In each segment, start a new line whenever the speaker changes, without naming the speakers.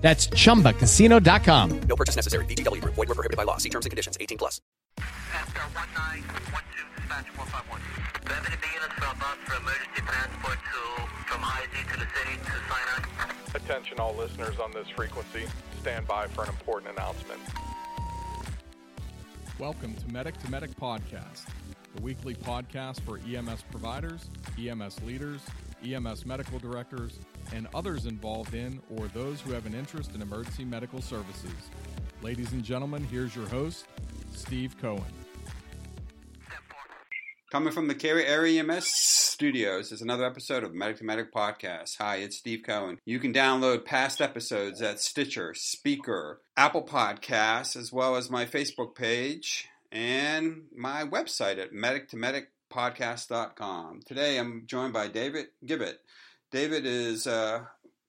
That's chumbacasino.com.
No purchase necessary. VGW Group. Void were prohibited by law. See terms and conditions. 18 plus.
Pascal 1912 dispatch 451. Do you have any units from us for emergency transport to from IZ to the city to Sinai?
Attention all listeners on this frequency. Stand by for an important announcement.
Welcome to Medic to Medic Podcast, the weekly podcast for EMS providers, EMS leaders, EMS medical directors, and others involved in or those who have an interest in emergency medical services. Ladies and gentlemen, here's your host, Steve Cohen.
Coming from the Cary Area EMS studios is another episode of Medic to Medic Podcast. Hi, it's Steve Cohen. You can download past episodes at Stitcher, Spreaker, Apple Podcasts, as well as my Facebook page and my website at medictomedicpodcast.com. Today I'm joined by David Givot. David is uh,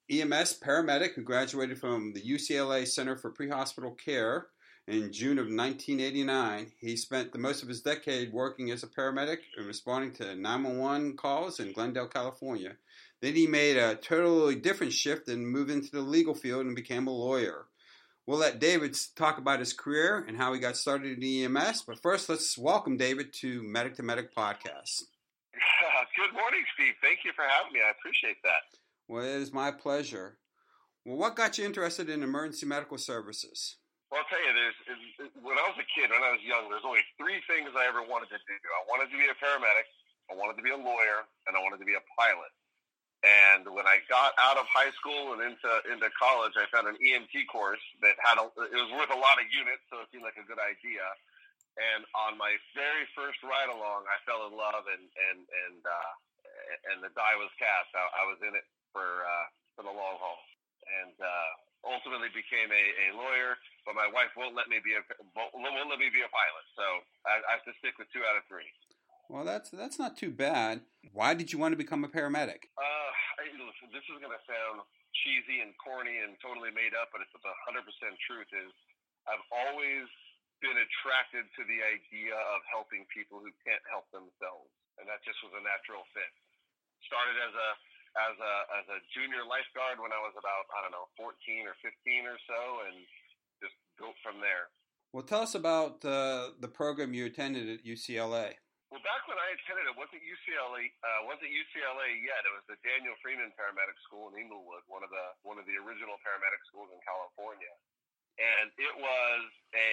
EMS paramedic who graduated from the UCLA Center for Pre-Hospital Care in June of 1989. He spent the most of his decade working as a paramedic and responding to 911 calls in Glendale, California. Then he made a totally different shift and moved into the legal field and became a lawyer. We'll let David talk about his career and how he got started in EMS, but first let's welcome David to Medic to Medic Podcast.
Good morning, Steve. Thank you for having me. I appreciate that.
Well, it is my pleasure. Well, what got you interested in emergency medical services?
Well, I'll tell you, there's when I was a kid, when I was young, there's only three things I ever wanted to do. I wanted to be a paramedic, I wanted to be a lawyer, and I wanted to be a pilot. And when I got out of high school and into into college, I found an EMT course that had a, it was worth a lot of units, so it seemed like a good idea. And on my very first ride along, I fell in love, and and and uh, and the die was cast. I, I was in it for uh, for the long haul, and uh, ultimately became a, a lawyer. But my wife won't let me be a won't let me be a pilot, so I, I have to stick with two out of three.
Well, that's that's not too bad. Why did you want to become a paramedic?
Uh, I, listen, this is going to sound cheesy and corny and totally made up, but it's a hundred percent truth. Is I've always been attracted to the idea of helping people who can't help themselves, and that just was a natural fit. Started as a as a as a junior lifeguard when I was about I don't know 14 or 15 or so, and just built from there.
Well, tell us about uh, the program you attended at UCLA.
Well, back when I attended, it wasn't UCLA. Uh, wasn't UCLA yet. It was the Daniel Freeman Paramedic School in Inglewood, one of the one of the original paramedic schools in California and it was a,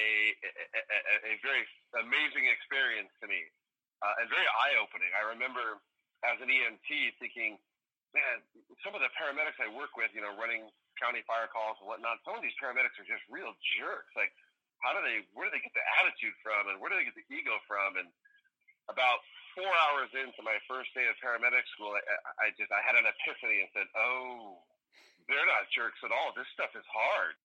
a, a very amazing experience to me uh, and very eye opening. I remember as an EMT thinking, man, some of the paramedics I work with, you know, running county fire calls and whatnot, some of these paramedics are just real jerks. Like, how do they, where do they get the attitude from and where do they get the ego from? And about four hours into my first day of paramedic school, I, I just, I had an epiphany and said, oh, they're not jerks at all. This stuff is hard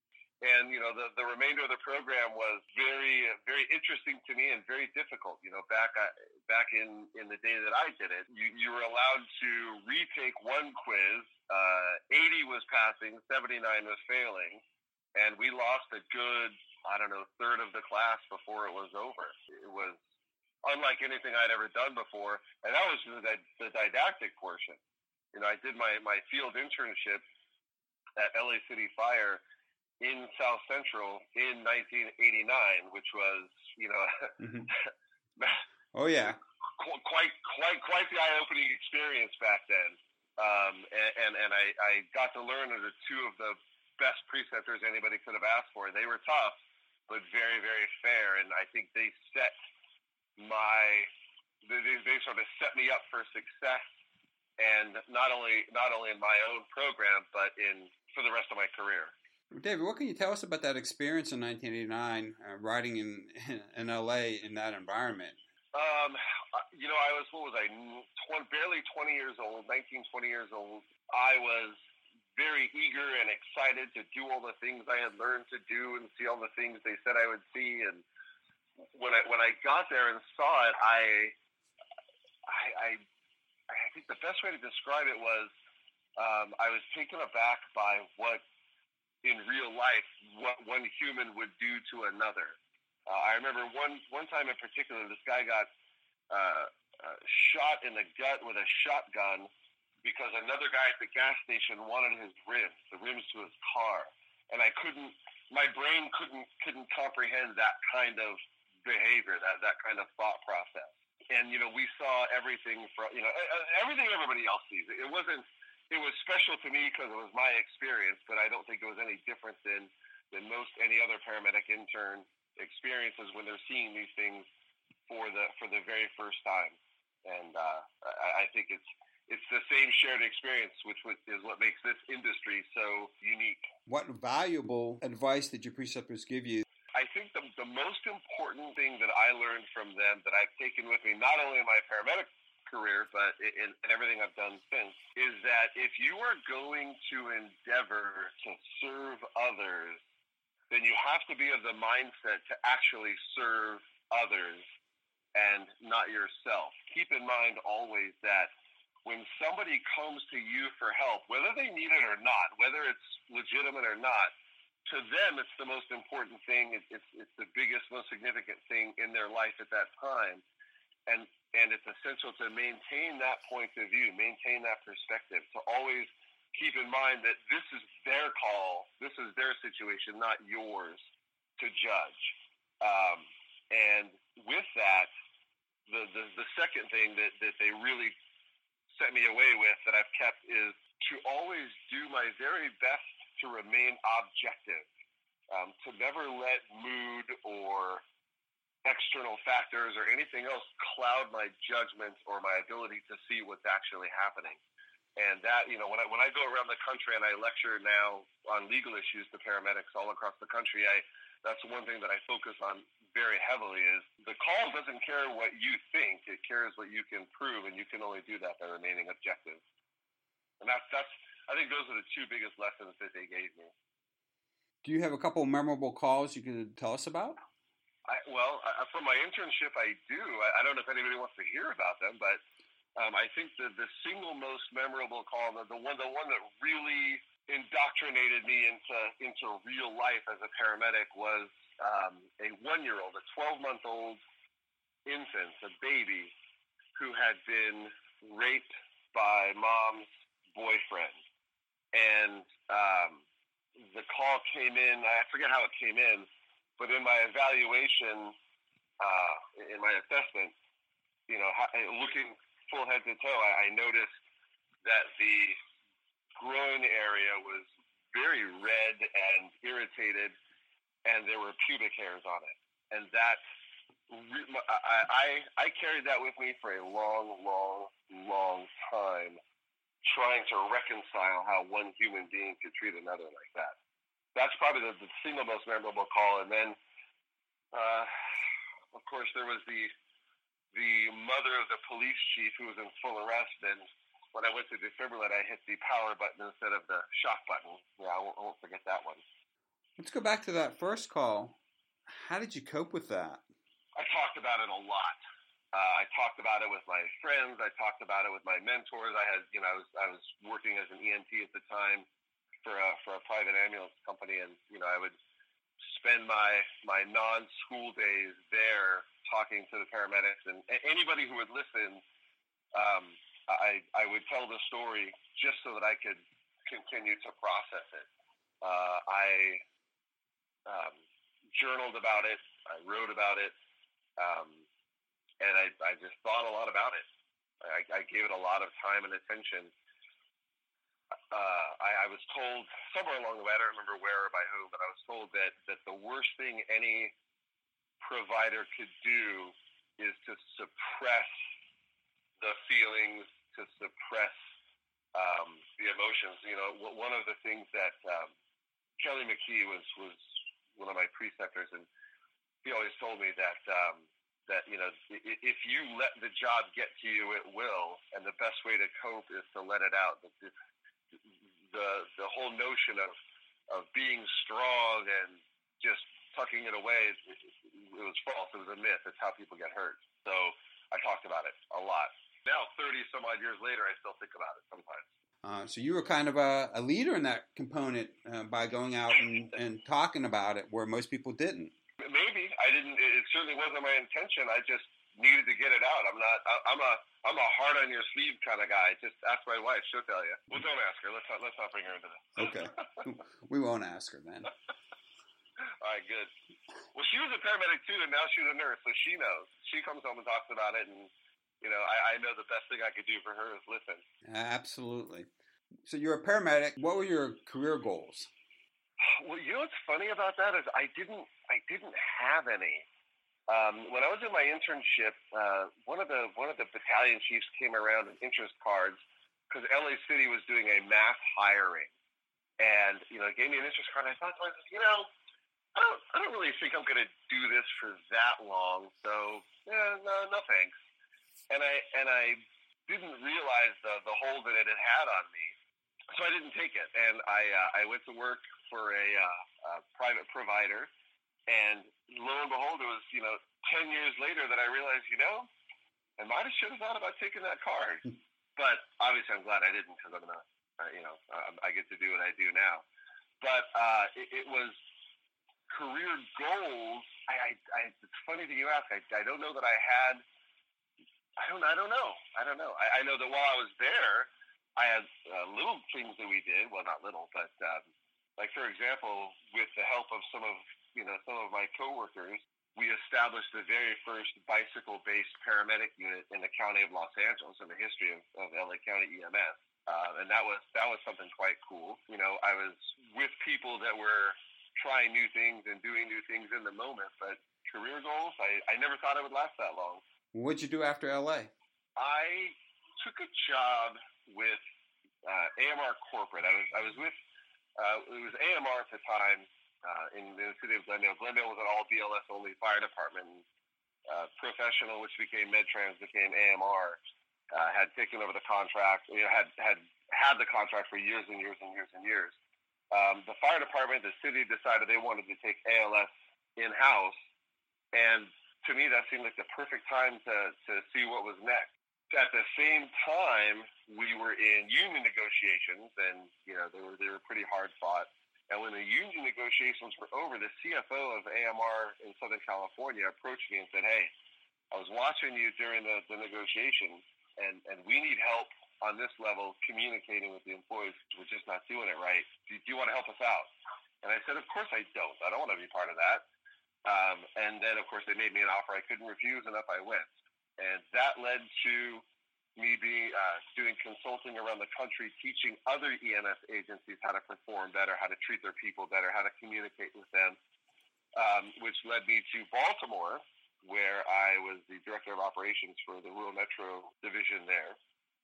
and you know the the remainder of the program was very very interesting to me and very difficult you know back uh, back in in the day that I did it. You you were allowed to retake one quiz uh 80 was passing 79 was failing and we lost a good I don't know third of the class before it was over. It was unlike anything I'd ever done before and that was the, the didactic portion. You know I did my my field internship at LA City Fire in South Central in 1989, which was, you know,
mm-hmm. oh yeah,
quite quite quite the eye-opening experience back then. Um, and, and and I I got to learn under two of the best preceptors anybody could have asked for. They were tough, but very very fair, and I think they set my they, they sort of set me up for success and not only not only in my own program but in for the rest of my career.
David, what can you tell us about that experience in 1989, uh, riding in in LA in that environment?
Um, you know, I was what was I? 20, barely 20 years old, 19, 20 years old. I was very eager and excited to do all the things I had learned to do and see all the things they said I would see. And when I when I got there and saw it, I I I, I think the best way to describe it was um, I was taken aback by what in real life what one human would do to another. Uh, I remember one one time in particular, this guy got uh, uh, shot in the gut with a shotgun because another guy at the gas station wanted his rims, the rims to his car, and I couldn't. My brain couldn't couldn't comprehend that kind of behavior, that that kind of thought process. And you know, we saw everything from you know everything everybody else sees. It wasn't. It was special to me because it was my experience, but I don't think it was any different than than most any other paramedic intern experiences when they're seeing these things for the for the very first time. And uh, I, I think it's it's the same shared experience, which is what makes this industry so unique.
What valuable advice did your preceptors give you?
I think the, the most important thing that I learned from them that I've taken with me, not only in my paramedic career, but in, in everything I've done since, is that if you are going to endeavor to serve others, then you have to be of the mindset to actually serve others and not yourself. Keep in mind always that when somebody comes to you for help, whether they need it or not, whether it's legitimate or not, to them it's the most important thing. It's, it's, it's the biggest, most significant thing in their life at that time, and and it's essential to maintain that point of view, maintain that perspective, to always keep in mind that this is their call, this is their situation, not yours to judge. Um, and with that, the, the, the second thing that, that they really set me away with that I've kept is to always do my very best to remain objective, um, to never let mood or external factors or anything else cloud my judgment or my ability to see what's actually happening. And that, you know, when I when I go around the country and I lecture now on legal issues to paramedics all across the country, I that's one thing that I focus on very heavily is the call doesn't care what you think, it cares what you can prove, and you can only do that by remaining objective. And that's that's I think those are the two biggest lessons that they gave me.
Do you have a couple memorable calls you can tell us about?
I, well, I, from my internship, I do. I, I don't know if anybody wants to hear about them, but um, I think the the single most memorable call, the, the one the one that really indoctrinated me into into real life as a paramedic was um, a one year old, a twelve month old infant, a baby, who had been raped by mom's boyfriend, and um, the call came in. I forget how it came in, but in my evaluation, uh, in my assessment, you know, looking full head to toe, I, I noticed that the groin area was very red and irritated, and there were pubic hairs on it. And that, I, I, I carried that with me for a long, long, long time, trying to reconcile how one human being could treat another like that. That's probably the, the single most memorable call. And then, uh, of course, there was the the mother of the police chief who was in full arrest and when I went to defibrillate, I hit the power button instead of the shock button. Yeah, I won't, I won't forget that one.
Let's go back to that first call. How did you cope with that?
I talked about it a lot. Uh, I talked about it with my friends. I talked about it with my mentors. I had, you know, I was I was working as an EMT at the time for a for a private ambulance company, and you know, I would spend my my non school days there talking to the paramedics and anybody who would listen. Um, I, I would tell the story just so that I could continue to process it. Uh, I um, journaled about it. I wrote about it, um, and I, I just thought a lot about it. I, I gave it a lot of time and attention. Uh, I, I was told somewhere along the way, I don't remember where or by whom, but I was told that that the worst thing any provider could do is to suppress the feelings, to suppress um, the emotions. You know, one of the things that um, Kelly McKee was was one of my preceptors, and he always told me that um, that you know if you let the job get to you, it will, and the best way to cope is to let it out. The the, the whole notion of of being strong and just tucking it away it was false. It was a myth. It's how people get hurt. So I talked about it a lot. Now, 30 some odd years later, I still think about it sometimes.
Uh, so you were kind of a, a leader in that component uh, by going out and, and talking about it, where most people didn't.
Maybe I didn't. It certainly wasn't my intention. I just needed to get it out. I'm not. I, I'm a. I'm a hard on your sleeve kind of guy. Just ask my wife; she'll tell you. Well, don't ask her. Let's not. Let's not bring her into this.
Okay, we won't ask her then.
All right, good. Well, she was a paramedic too, and now she's a nurse, so she knows. She comes home and talks about it, and you know, I, I know the best thing I could do for her is listen.
Absolutely. So you're a paramedic. What were your career goals?
Well, you know what's funny about that is I didn't. I didn't have any. Um, when I was in my internship, uh, one of the one of the battalion chiefs came around with interest cards because LA City was doing a mass hiring, and you know, gave me an interest card. And I thought you know, I don't, I don't really think I'm going to do this for that long. So, yeah, no, no thanks. And I and I didn't realize the the hold that it had had on me, so I didn't take it. And I uh, I went to work for a, uh, a private provider, and lo and behold, it was you know ten years later that I realized, you know, I might have should have thought about taking that card. but obviously, I'm glad I didn't because I'm gonna, uh, you know, uh, I get to do what I do now. But uh, it, it was career goals. I, I, I, it's funny that you ask. I, I don't know that I had. I don't. I don't know. I don't know. I, I know that while I was there, I had uh, little things that we did. Well, not little, but um, like for example, with the help of some of you know some of my coworkers, we established the very first bicycle-based paramedic unit in the county of Los Angeles in the history of, of LA County EMS. Uh, and that was that was something quite cool. You know, I was with people that were trying new things and doing new things in the moment. But career goals, I, I never thought it would last that long.
What'd you do after LA?
I took a job with uh, AMR Corporate. I was I was with uh, it was AMR at the time uh, in the city of Glendale. Glendale was an all BLS only fire department. Uh, professional, which became MedTrans, became AMR, uh, had taken over the contract. You know, had had had the contract for years and years and years and years. Um, the fire department, the city decided they wanted to take ALS in house, and to me, that seemed like the perfect time to, to see what was next. At the same time, we were in union negotiations, and you know they were they were pretty hard fought. And when the union negotiations were over, the CFO of AMR in Southern California approached me and said, "Hey, I was watching you during the, the negotiations, and and we need help on this level communicating with the employees. We're just not doing it right. Do, do you want to help us out?" And I said, "Of course I don't. I don't want to be part of that." Um, and then, of course, they made me an offer I couldn't refuse, and up I went. And that led to me being uh, doing consulting around the country, teaching other EMS agencies how to perform better, how to treat their people better, how to communicate with them, um, which led me to Baltimore, where I was the director of operations for the Rural Metro division there,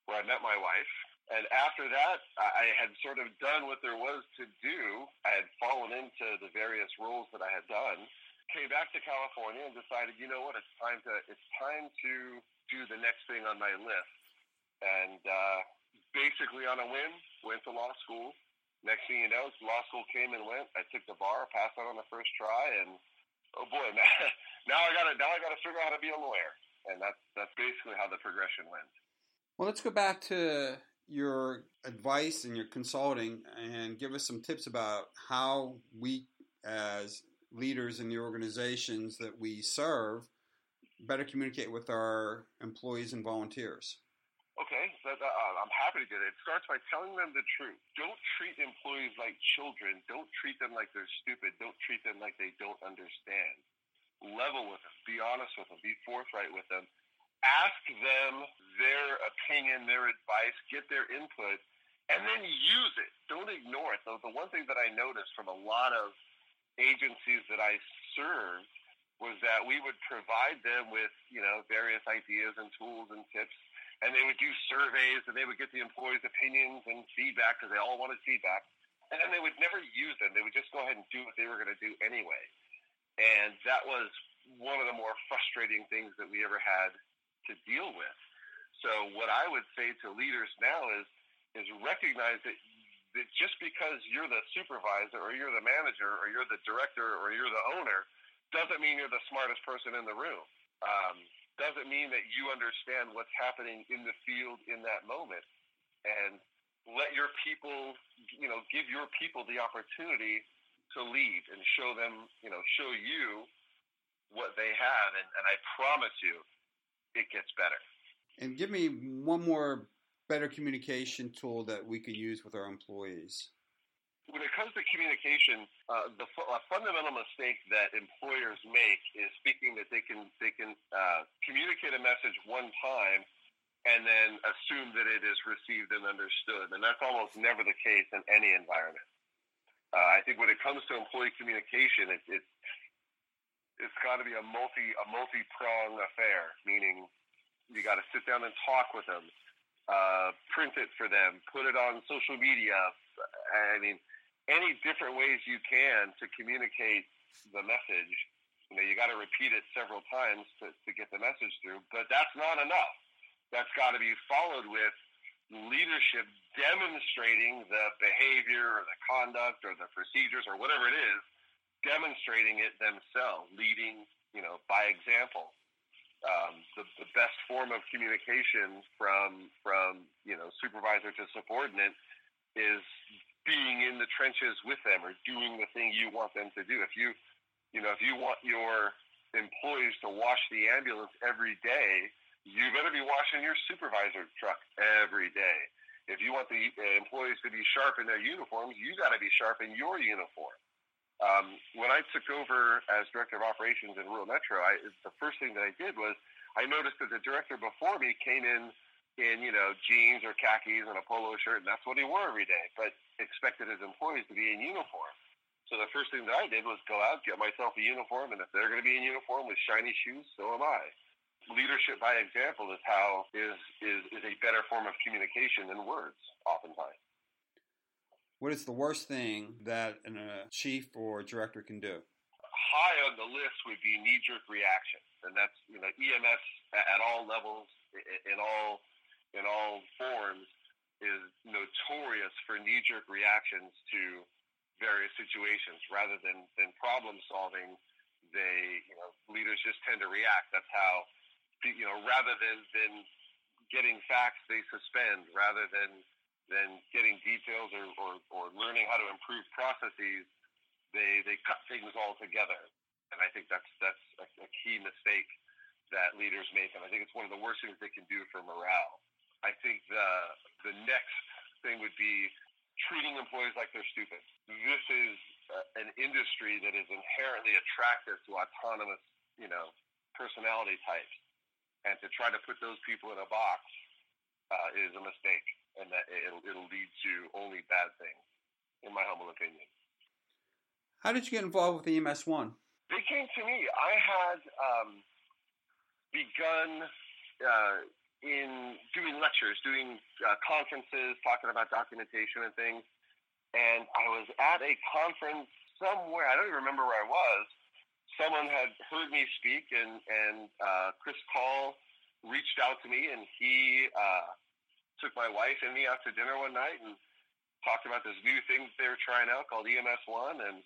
where I met my wife. And after that, I had sort of done what there was to do. I had fallen into the various roles that I had done came back to California and decided, you know what, it's time to it's time to do the next thing on my list. And uh, basically, on a whim, went to law school. Next thing you know, law school came and went. I took the bar, passed out on the first try, and oh boy, now, now I got to now I got to figure out how to be a lawyer. And that's that's basically how the progression went.
Well, let's go back to your advice and your consulting and give us some tips about how we as leaders in the organizations that we serve better communicate with our employees and volunteers?
Okay, that, uh, I'm happy to do it. It starts by telling them the truth. Don't treat employees like children. Don't treat them like they're stupid. Don't treat them like they don't understand. Level with them. Be honest with them. Be forthright with them. Ask them their opinion, their advice, get their input, and then use it. Don't ignore it. So the one thing that I noticed from a lot of agencies that I served was that we would provide them with, you know, various ideas and tools and tips, and they would do surveys and they would get the employees' opinions and feedback because they all wanted feedback, and then they would never use them. They would just go ahead and do what they were going to do anyway, and that was one of the more frustrating things that we ever had to deal with. So what I would say to leaders now is is recognize that that just because you're the supervisor or you're the manager or you're the director or you're the owner doesn't mean you're the smartest person in the room. Um, doesn't mean that you understand what's happening in the field in that moment. And let your people, you know, give your people the opportunity to lead and show them, you know, show you what they have. And, and I promise you, it gets better.
And give me one more better communication tool that we could use with our employees.
When it comes to communication, uh, the a fundamental mistake that employers make is thinking that they can they can uh, communicate a message one time and then assume that it is received and understood, and that's almost never the case in any environment. Uh, I think when it comes to employee communication, it, it it's got to be a multi a multi prong affair, meaning you got to sit down and talk with them, uh, print it for them, put it on social media. I mean, any different ways you can to communicate the message. You know, you got to repeat it several times to, to get the message through, but that's not enough. That's got to be followed with leadership demonstrating the behavior or the conduct or the procedures or whatever it is, demonstrating it themselves, leading, you know, by example. Um, the, the best form of communication from from you know supervisor to subordinate is being in the trenches with them or doing the thing you want them to do. If you you know if you want your employees to wash the ambulance every day, you better be washing your supervisor truck every day. If you want the uh, employees to be sharp in their uniforms, you got to be sharp in your uniform. Um, when I took over as director of operations in rural metro, I, the first thing that I did was I noticed that the director before me came in in you know jeans or khakis and a polo shirt, and that's what he wore every day, but expected his employees to be in uniform. So the first thing that I did was go out, get myself a uniform, and if they're going to be in uniform with shiny shoes, so am I leadership by example is how is is is a better form of communication than words oftentimes
What is the worst thing that a uh, chief or director can do?
high on the list would be knee jerk reaction and that's you know ems at all levels in all in all forms is notorious for knee jerk reactions to various situations rather than than problem solving they you know leaders just tend to react that's how you know, rather than than getting facts, they suspend. Rather than than getting details or, or, or learning how to improve processes, they they cut things all together. And I think that's that's a, a key mistake that leaders make, and I think it's one of the worst things they can do for morale. I think the the next thing would be treating employees like they're stupid. This is uh, an industry that is inherently attractive to autonomous, you know, personality types and to try to put those people in a box uh, is a mistake, and that it'll, it'll lead to only bad things, in my humble opinion.
How did you get involved with EMS One?
They came to me. I had um, begun uh, in doing lectures, doing uh, conferences, talking about documentation and things, and I was at a conference somewhere. I don't even remember where I was, someone had heard me speak, and and uh, Chris Call reached out to me, and he uh, took my wife and me out to dinner one night and talked about this new thing that they were trying out called EMS One, and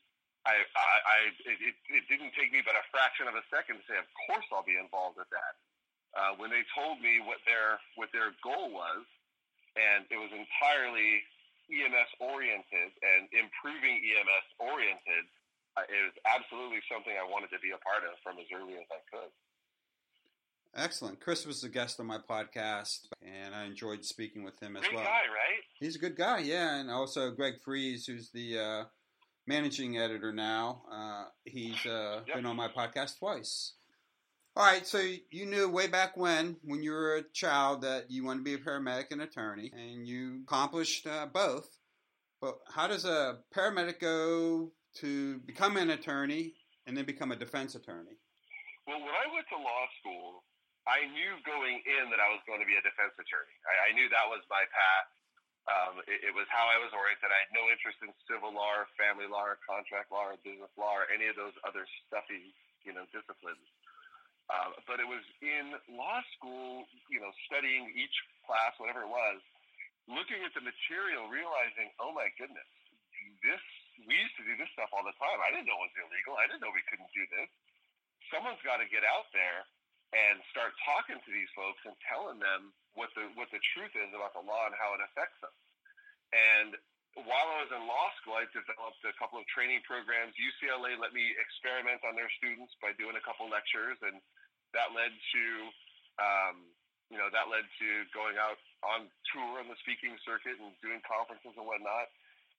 I, I, I it, it didn't take me but a fraction of a second to say, of course I'll be involved with that. Uh, when they told me what their what their goal was, and it was entirely EMS oriented and improving EMS oriented, it was absolutely something I wanted to be a part of from as early as I could.
Excellent. Chris was a guest on my podcast, and I enjoyed speaking with him as
Great
well.
guy, right?
He's a good guy, yeah. And also Greg Friese, who's the uh, managing editor now. Uh, he's uh,
Yep.
been on my podcast twice. All right, so you knew way back when, when you were a child, that you wanted to be a paramedic and attorney, and you accomplished uh, both. But how does a paramedic go to become an attorney and then become a defense attorney?
Well, when I went to law school, I knew going in that I was going to be a defense attorney. I, I knew that was my path. Um, it, it was how I was oriented. I had no interest in civil law, or family law, or contract law, or business law, or any of those other stuffy, you know, disciplines. Uh, but it was in law school, you know, studying each class, whatever it was, looking at the material, realizing, oh my goodness, this we used to do this stuff all the time. I didn't know it was illegal. I didn't know we couldn't do this. someone's got to get out there and start talking to these folks and telling them what the what the truth is about the law and how it affects them. And while I was in law school, I developed a couple of training programs. UCLA let me experiment on their students by doing a couple lectures, and that led to, um, you know, that led to going out on tour on the speaking circuit and doing conferences and whatnot.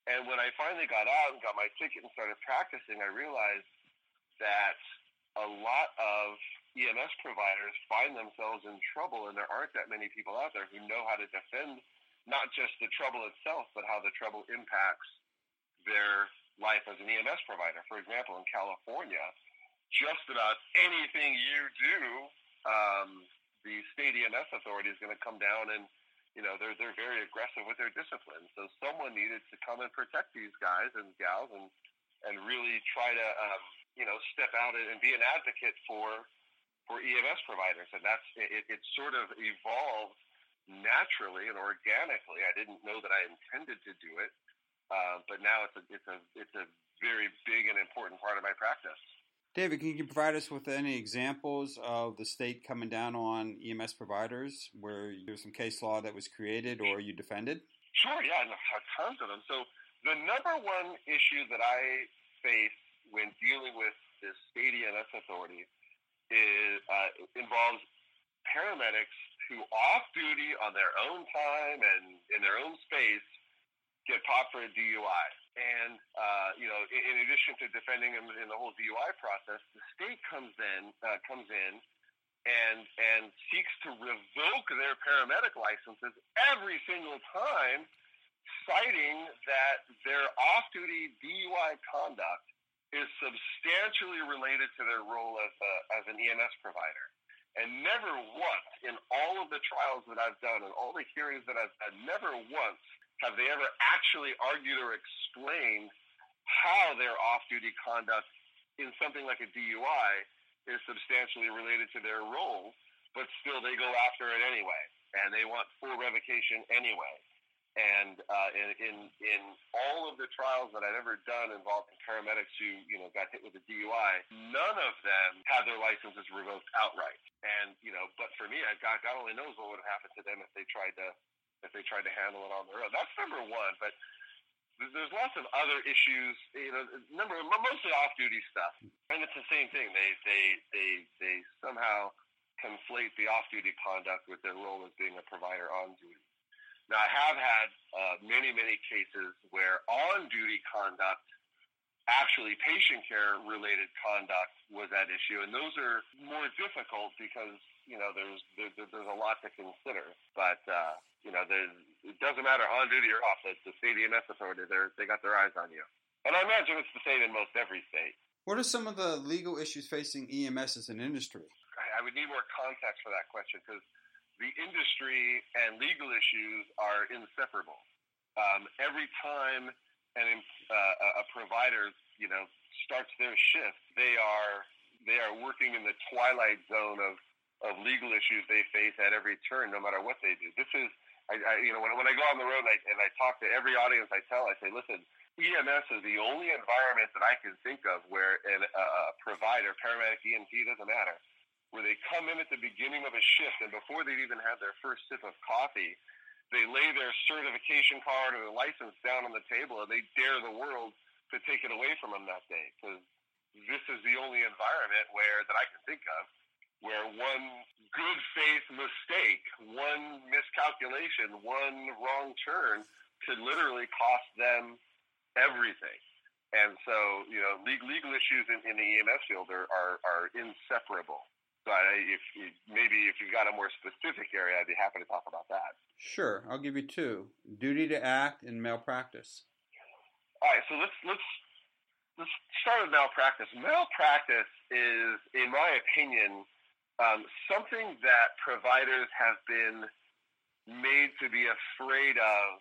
And when I finally got out and got my ticket and started practicing, I realized that a lot of EMS providers find themselves in trouble, and there aren't that many people out there who know how to defend not just the trouble itself, but how the trouble impacts their life as an EMS provider. For example, in California, just about anything you do, um, the state EMS authority is going to come down and you know they're they're very aggressive with their discipline. So someone needed to come and protect these guys and gals and and really try to um, you know step out and be an advocate for for EMS providers, and that's it, it sort of evolved naturally and organically. I didn't know that I intended to do it, uh, but now it's a it's a it's a very big and important part of my practice.
David, can you provide us with any examples of the state coming down on EMS providers where there's some case law that was created or you defended?
Sure, yeah, and tons of them. So the number one issue that I face when dealing with the state EMS authority is uh, involves paramedics who, off duty on their own time and in their own space, get popped for a DUI. And uh, you know, in, in, addition to defending them in the whole DUI process, the state comes in uh, comes in and and seeks to revoke their paramedic licenses every single time, citing that their off-duty DUI conduct is substantially related to their role as a, as an EMS provider. And never once in all of the trials that I've done and all the hearings that I've had, never once have they ever actually argued or explained how their off-duty conduct in something like a DUI is substantially related to their role, but still they go after it anyway, and they want full revocation anyway. And uh, in, in in all of the trials that I've ever done involving paramedics who you know got hit with a DUI, none of them had their licenses revoked outright. And you know, but for me, I God, God only knows what would have happened to them if they tried to if they tried to handle it on their own. That's number one. But there's lots of other issues. You know, number mostly off-duty stuff, and it's the same thing. They they they they somehow conflate the off-duty conduct with their role as being a provider on duty. Now, I have had uh, many many cases where on-duty conduct actually patient care related conduct was at issue and those are more difficult because you know there's there, there's a lot to consider but uh, you know, it doesn't matter on duty or off. It's the state EMS authority. They got their eyes on you, and I imagine it's the same in most every state.
What are some of the legal issues facing EMS as an industry?
I would need more context for that question because the industry and legal issues are inseparable. Um, every time an, uh, a provider, you know, starts their shift, they are they are working in the twilight zone of of legal issues they face at every turn, no matter what they do. This is I, I you know, when, when I go on the road and I, and I talk to every audience I tell, I say, listen, EMS is the only environment that I can think of where an, a provider, paramedic, EMT, doesn't matter, where they come in at the beginning of a shift and before they've even had their first sip of coffee, they lay their certification card or their license down on the table and they dare the world to take it away from them that day because this is the only environment where that I can think of where one good faith mistake, one miscalculation, one wrong turn could literally cost them everything. And so, you know, legal, issues in, in the EMS field are, are, are inseparable. If, if maybe if you've got a more specific area, I'd be happy to talk about that.
Sure, I'll give you two: duty to act and malpractice.
All right, so let's let's let's start with malpractice. Malpractice is, in my opinion, um, something that providers have been made to be afraid of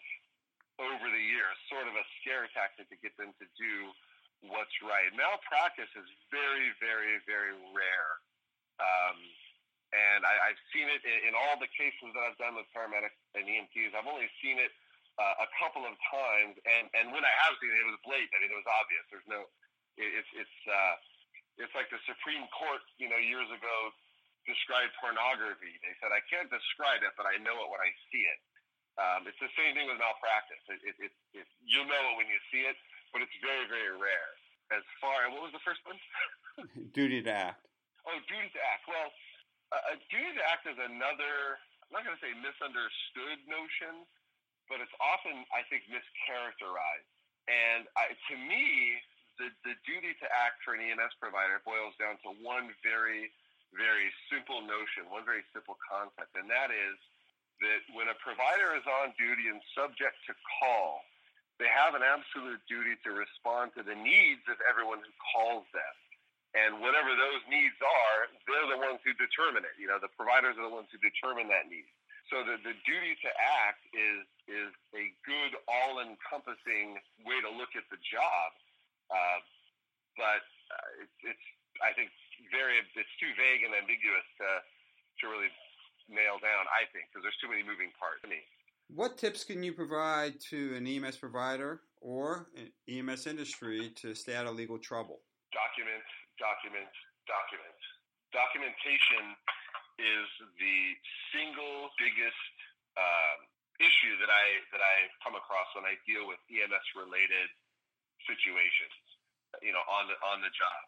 over the years, sort of a scare tactic to get them to do what's right. Malpractice is very, very, very rare. Um, and I, have seen it in, in, all the cases that I've done with paramedics and EMTs. I've only seen it uh, a couple of times, and, and when I have seen it, it was blatant. I mean, it was obvious. There's no, it, it's it's uh, it's like the Supreme Court, you know, years ago described pornography. They said, I can't describe it, but I know it when I see it. Um, it's the same thing with malpractice. It, it, it, it, you'll know it when you see it, but it's very, very rare. As far, what was the first one?
Duty to act.
Oh, duty to act. Well, uh, duty to act is another, I'm not going to say misunderstood notion, but it's often, I think, mischaracterized. And I, to me, the, the duty to act for an EMS provider boils down to one very, very simple notion, one very simple concept, and that is that when a provider is on duty and subject to call, they have an absolute duty to respond to the needs of everyone who calls them. And whatever those needs are, they're the ones who determine it. You know, the providers are the ones who determine that need. So the, the duty to act is is a good, all encompassing way to look at the job. Uh, but uh, it's, it's, I think, very, it's too vague and ambiguous to, to really nail down, I think, because there's too many moving parts.
What tips can you provide to an EMS provider or an EMS industry to stay out of legal trouble?
Documents, documents, documents. Documentation is the single biggest um, issue that I that I come across when I deal with EMS related situations. You know, on the on the job,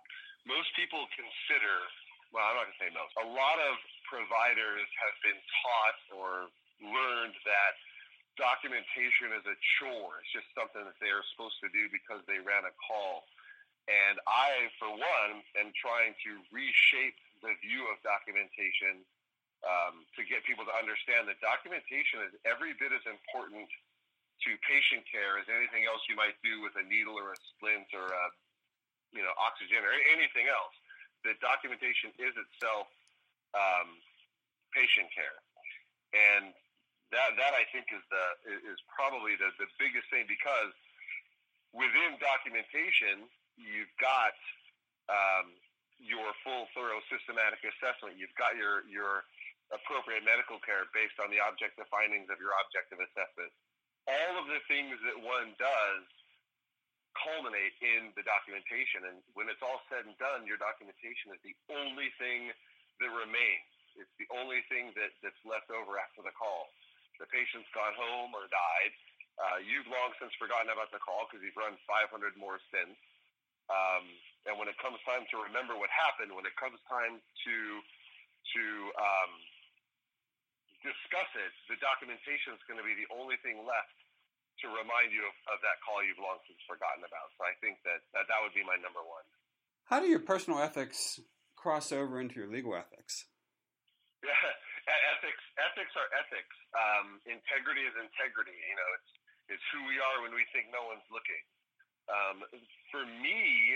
most people consider. Well, I'm not going to say most. A lot of providers have been taught or learned that documentation is a chore. It's just something that they are supposed to do because they ran a call. And I, for one, am trying to reshape the view of documentation um, to get people to understand that documentation is every bit as important to patient care as anything else you might do with a needle or a splint or a, you know, oxygen or anything else. That documentation is itself um, patient care, and that that I think is the is probably the, the biggest thing because within documentation you've got um, your full thorough systematic assessment. You've got your your appropriate medical care based on the objective findings of your objective assessment. All of the things that one does culminate in the documentation, and when it's all said and done, your documentation is the only thing that remains. It's the only thing that, that's left over after the call. The patient's gone home or died. Uh, you've long since forgotten about the call because you've run 500 more since. Um, and when it comes time to remember what happened, when it comes time to to um, discuss it, the documentation is going to be the only thing left to remind you of, of that call you've long since forgotten about. So I think that, that that would be my number one.
How do your personal ethics cross over into your legal ethics?
Yeah, ethics ethics are ethics. Um, integrity is integrity. You know, it's it's who we are when we think no one's looking. Um, for me,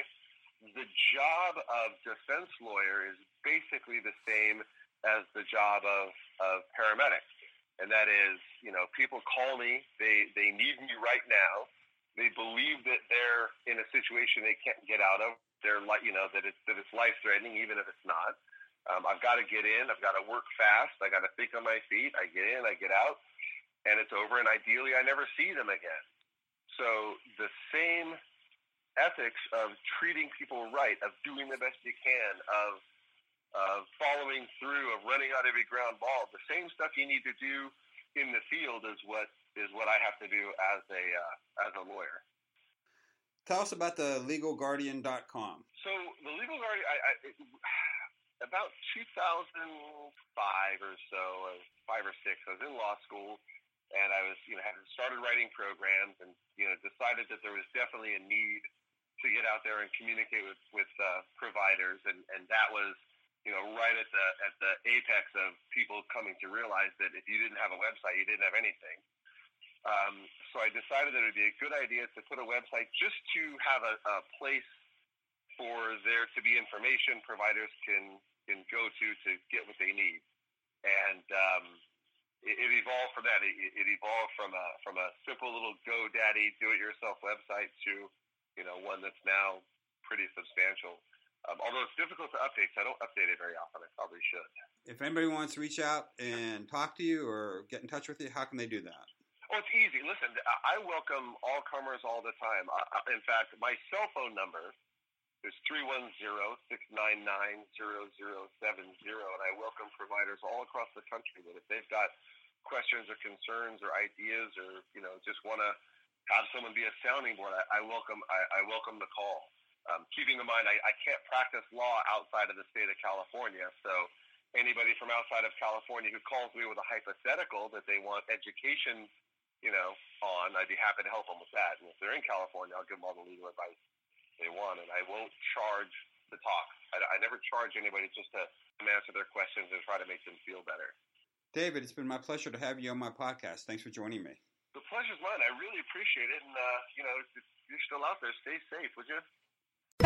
the job of defense lawyer is basically the same as the job of, of paramedic. And that is, you know, people call me, they, they need me right now. They believe that they're in a situation they can't get out of. They're like, you know, that it's, that it's life threatening, even if it's not. Um, I've got to get in. I've got to work fast. I got to think on my feet. I get in, I get out, and it's over. And ideally, I never see them again. So the same ethics of treating people right, of doing the best you can, of of following through, of running out every ground ball. The same stuff you need to do in the field is what is what I have to do as a uh, as a lawyer.
Tell us about the legalguardian.com.
So the legal guardian, I, I, it, about 2005 or so, uh, five or six, I was in law school, and I was you know had started writing programs, and you know decided that there was definitely a need to get out there and communicate with with uh, providers, and and that was you know, right at the at the apex of people coming to realize that if you didn't have a website, you didn't have anything. Um, so I decided that it would be a good idea to put a website just to have a, a place for there to be information providers can can go to to get what they need. And um, it, it evolved from that. It, it evolved from a from a simple little GoDaddy do-it-yourself website to you know one that's now pretty substantial. Um, although it's difficult to update, so I don't update it very often. I probably should.
If anybody wants to reach out and talk to you or get in touch with you, how can they do that?
Oh, it's easy. Listen, I welcome all comers all the time. in fact, my cell phone number is 310-699-0070. And I welcome providers all across the country that if they've got questions or concerns or ideas or, you know, just want to have someone be a sounding board, I, I welcome I, I welcome the call. Um, keeping in mind, I, I can't practice law outside of the state of California, so anybody from outside of California who calls me with a hypothetical that they want education, you know, on, I'd be happy to help them with that. And if they're in California, I'll give them all the legal advice they want, and I won't charge to talk. I, I never charge anybody just to answer their questions and try to make them feel better.
David, it's been my pleasure to have you on my podcast. Thanks for joining me.
The pleasure's mine. I really appreciate it, and uh, you know, if you're still out there, stay safe, would you?